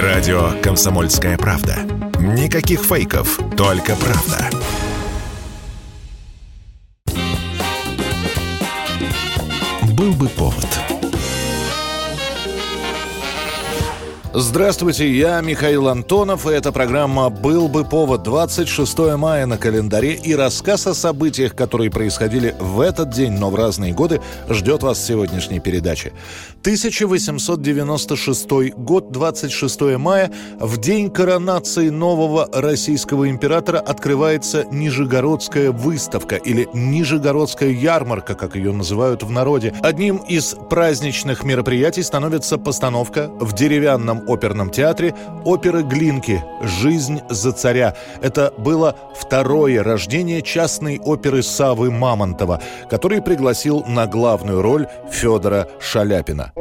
Радио «Комсомольская правда». Никаких фейков, только правда. Был бы повод – Здравствуйте, я Михаил Антонов, и эта программа «Был бы повод» 26 мая на календаре и рассказ о событиях, которые происходили в этот день, но в разные годы, ждет вас в сегодняшней передаче. 1896 год, 26 мая, в день коронации нового российского императора открывается Нижегородская выставка или Нижегородская ярмарка, как ее называют в народе. Одним из праздничных мероприятий становится постановка в деревянном оперном театре оперы Глинки «Жизнь за царя». Это было второе рождение частной оперы Савы Мамонтова, который пригласил на главную роль Федора Шаляпина.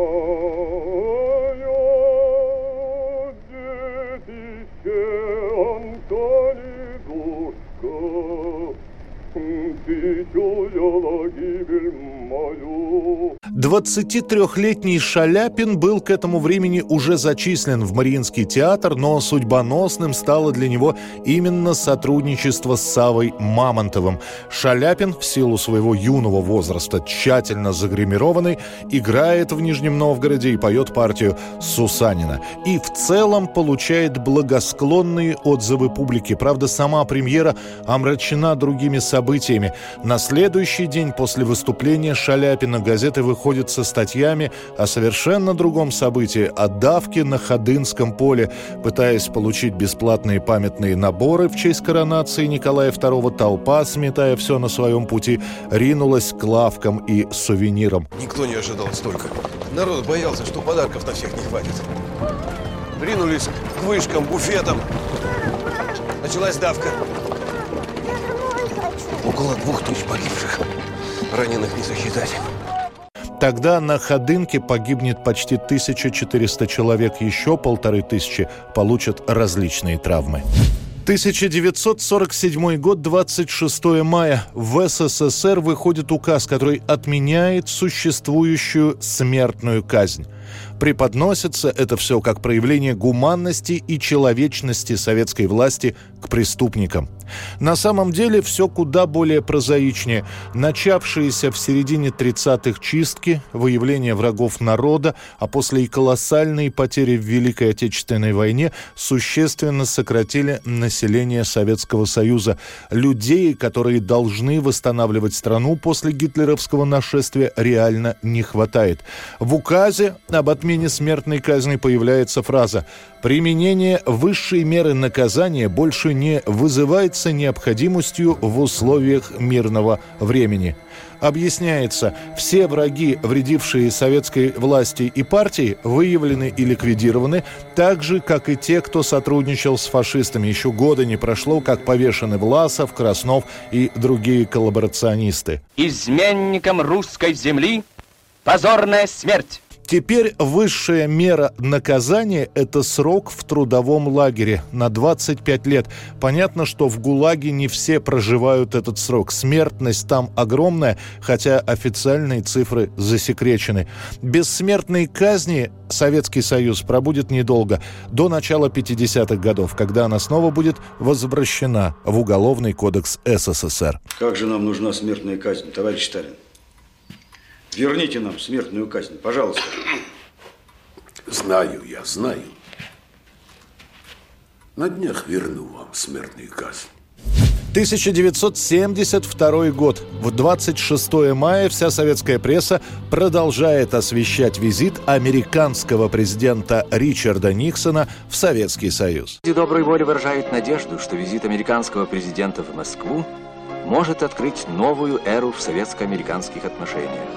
Ты чуяла гибель мою. 23-летний Шаляпин был к этому времени уже зачислен в Мариинский театр, но судьбоносным стало для него именно сотрудничество с Савой Мамонтовым. Шаляпин, в силу своего юного возраста, тщательно загримированный, играет в Нижнем Новгороде и поет партию Сусанина. И в целом получает благосклонные отзывы публики. Правда, сама премьера омрачена другими событиями. На следующий день после выступления Шаляпина газеты выходят выходит со статьями о совершенно другом событии – о давке на Ходынском поле. Пытаясь получить бесплатные памятные наборы в честь коронации Николая II, толпа, сметая все на своем пути, ринулась к лавкам и сувенирам. Никто не ожидал столько. Народ боялся, что подарков на всех не хватит. Ринулись к вышкам, буфетам. Началась давка. Около двух тысяч погибших. Раненых не сосчитать. Тогда на Ходынке погибнет почти 1400 человек, еще полторы тысячи получат различные травмы. 1947 год, 26 мая. В СССР выходит указ, который отменяет существующую смертную казнь. Преподносится это все как проявление гуманности и человечности советской власти к преступникам. На самом деле все куда более прозаичнее. Начавшиеся в середине 30-х чистки, выявление врагов народа, а после и колоссальные потери в Великой Отечественной войне существенно сократили население Советского Союза. Людей, которые должны восстанавливать страну после гитлеровского нашествия, реально не хватает. В указе об отмене смертной казни появляется фраза «Применение высшей меры наказания больше не вызывается необходимостью в условиях мирного времени». Объясняется, все враги, вредившие советской власти и партии, выявлены и ликвидированы, так же, как и те, кто сотрудничал с фашистами. Еще года не прошло, как повешены Власов, Краснов и другие коллаборационисты. Изменникам русской земли позорная смерть. Теперь высшая мера наказания – это срок в трудовом лагере на 25 лет. Понятно, что в ГУЛАГе не все проживают этот срок. Смертность там огромная, хотя официальные цифры засекречены. Без смертной казни Советский Союз пробудет недолго, до начала 50-х годов, когда она снова будет возвращена в Уголовный кодекс СССР. Как же нам нужна смертная казнь, товарищ Сталин? Верните нам смертную казнь, пожалуйста. Знаю я, знаю. На днях верну вам смертную казнь. 1972 год. В 26 мая вся советская пресса продолжает освещать визит американского президента Ричарда Никсона в Советский Союз. Доброй воли выражают надежду, что визит американского президента в Москву может открыть новую эру в советско-американских отношениях.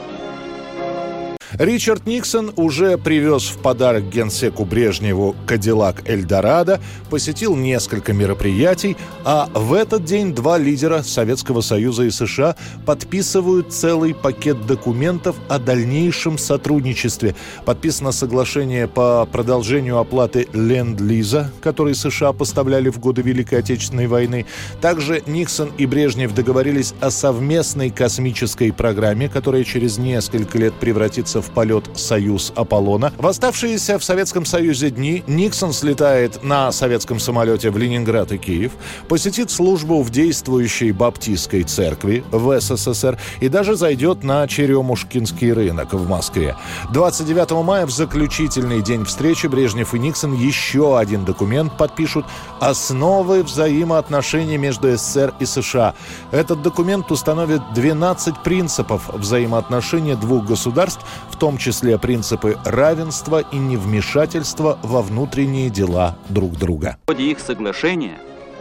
Ричард Никсон уже привез в подарок генсеку Брежневу Кадиллак Эльдорадо, посетил несколько мероприятий, а в этот день два лидера Советского Союза и США подписывают целый пакет документов о дальнейшем сотрудничестве. Подписано соглашение по продолжению оплаты Ленд-Лиза, который США поставляли в годы Великой Отечественной войны. Также Никсон и Брежнев договорились о совместной космической программе, которая через несколько лет превратится в полет «Союз Аполлона». В оставшиеся в Советском Союзе дни Никсон слетает на советском самолете в Ленинград и Киев, посетит службу в действующей баптистской церкви в СССР и даже зайдет на Черемушкинский рынок в Москве. 29 мая в заключительный день встречи Брежнев и Никсон еще один документ подпишут «Основы взаимоотношений между СССР и США». Этот документ установит 12 принципов взаимоотношения двух государств, в том числе принципы равенства и невмешательства во внутренние дела друг друга. В ходе их соглашения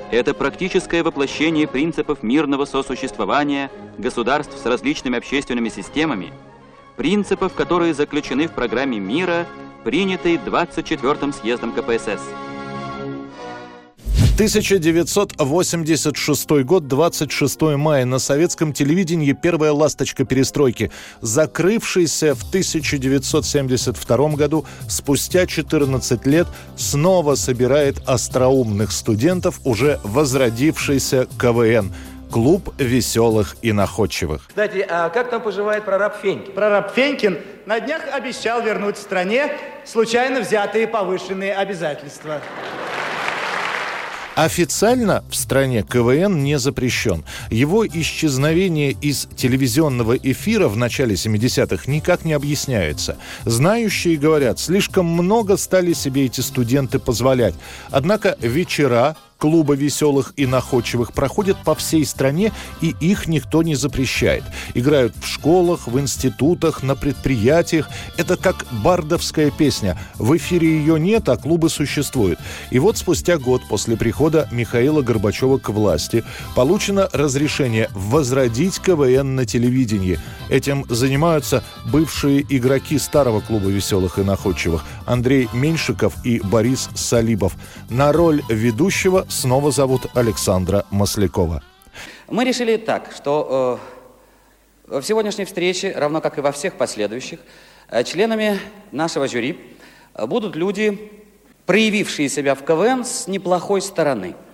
это практическое воплощение принципов мирного сосуществования государств с различными общественными системами, принципов, которые заключены в программе мира, принятой 24-м съездом КПСС. 1986 год, 26 мая. На советском телевидении первая ласточка перестройки, закрывшаяся в 1972 году, спустя 14 лет, снова собирает остроумных студентов, уже возродившийся КВН клуб веселых и находчивых. Кстати, а как там поживает прораб Фенькин? Прораб Фенькин на днях обещал вернуть стране случайно взятые повышенные обязательства. Официально в стране КВН не запрещен. Его исчезновение из телевизионного эфира в начале 70-х никак не объясняется. Знающие говорят, слишком много стали себе эти студенты позволять. Однако вечера клуба веселых и находчивых проходят по всей стране, и их никто не запрещает. Играют в школах, в институтах, на предприятиях. Это как бардовская песня. В эфире ее нет, а клубы существуют. И вот спустя год после прихода Михаила Горбачева к власти получено разрешение возродить КВН на телевидении. Этим занимаются бывшие игроки старого клуба веселых и находчивых Андрей Меньшиков и Борис Салибов. На роль ведущего снова зовут Александра Маслякова. Мы решили так, что э, в сегодняшней встрече, равно как и во всех последующих, э, членами нашего жюри э, будут люди, проявившие себя в КВН с неплохой стороны –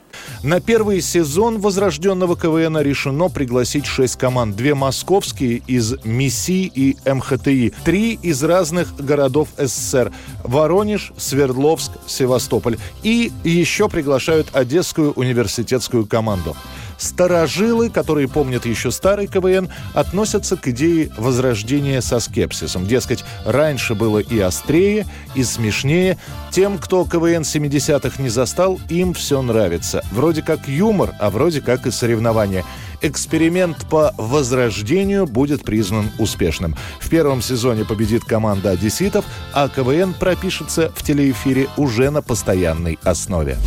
на первый сезон возрожденного КВН решено пригласить шесть команд. Две московские из МИСИ и МХТИ. Три из разных городов СССР. Воронеж, Свердловск, Севастополь. И еще приглашают Одесскую университетскую команду. Старожилы, которые помнят еще старый КВН, относятся к идее возрождения со скепсисом. Дескать, раньше было и острее, и смешнее. Тем, кто КВН 70-х не застал, им все нравится. Вроде как юмор, а вроде как и соревнования эксперимент по возрождению будет признан успешным. В первом сезоне победит команда одесситов, а КВН пропишется в телеэфире уже на постоянной основе.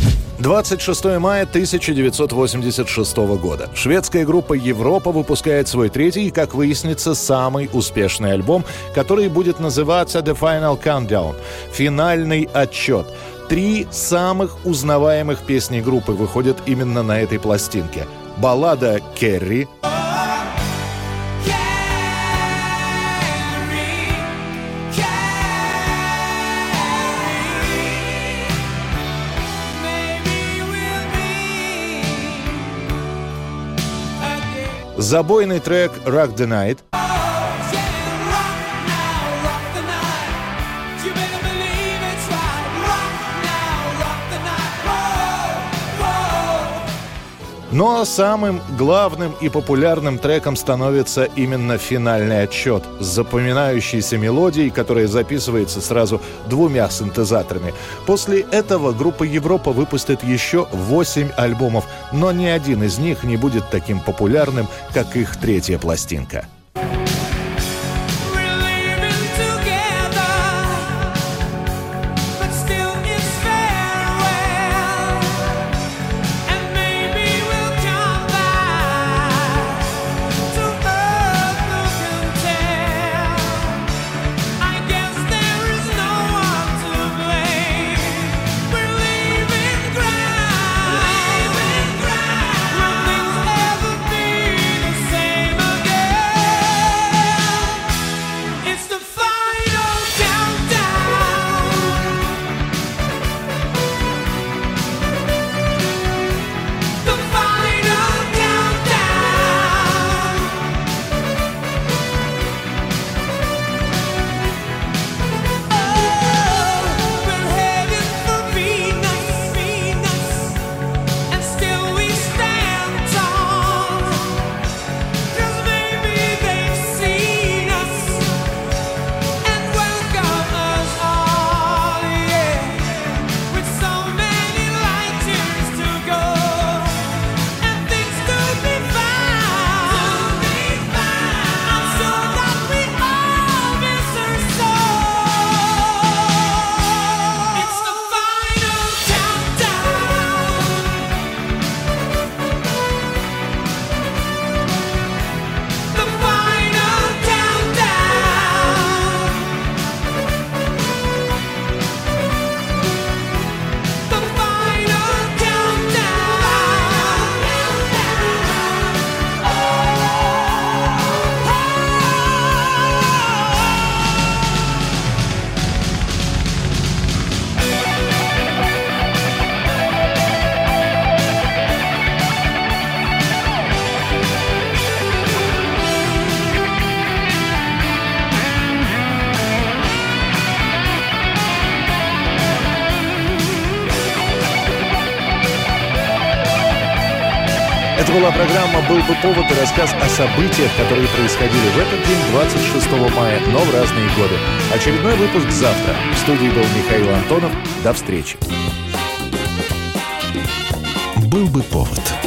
26 мая 1986 года. Шведская группа «Европа» выпускает свой третий как выяснится, самый успешный альбом, который будет называться «The Final Countdown» — «Финальный отчет». Три самых узнаваемых песни группы выходят именно на этой пластинке — баллада «Керри», забойный трек «Rock the Night», Ну а самым главным и популярным треком становится именно финальный отчет с запоминающейся мелодией, которая записывается сразу двумя синтезаторами. После этого группа Европа выпустит еще 8 альбомов, но ни один из них не будет таким популярным, как их третья пластинка. Это была программа «Был бы повод» и рассказ о событиях, которые происходили в этот день, 26 мая, но в разные годы. Очередной выпуск завтра. В студии был Михаил Антонов. До встречи. «Был бы повод»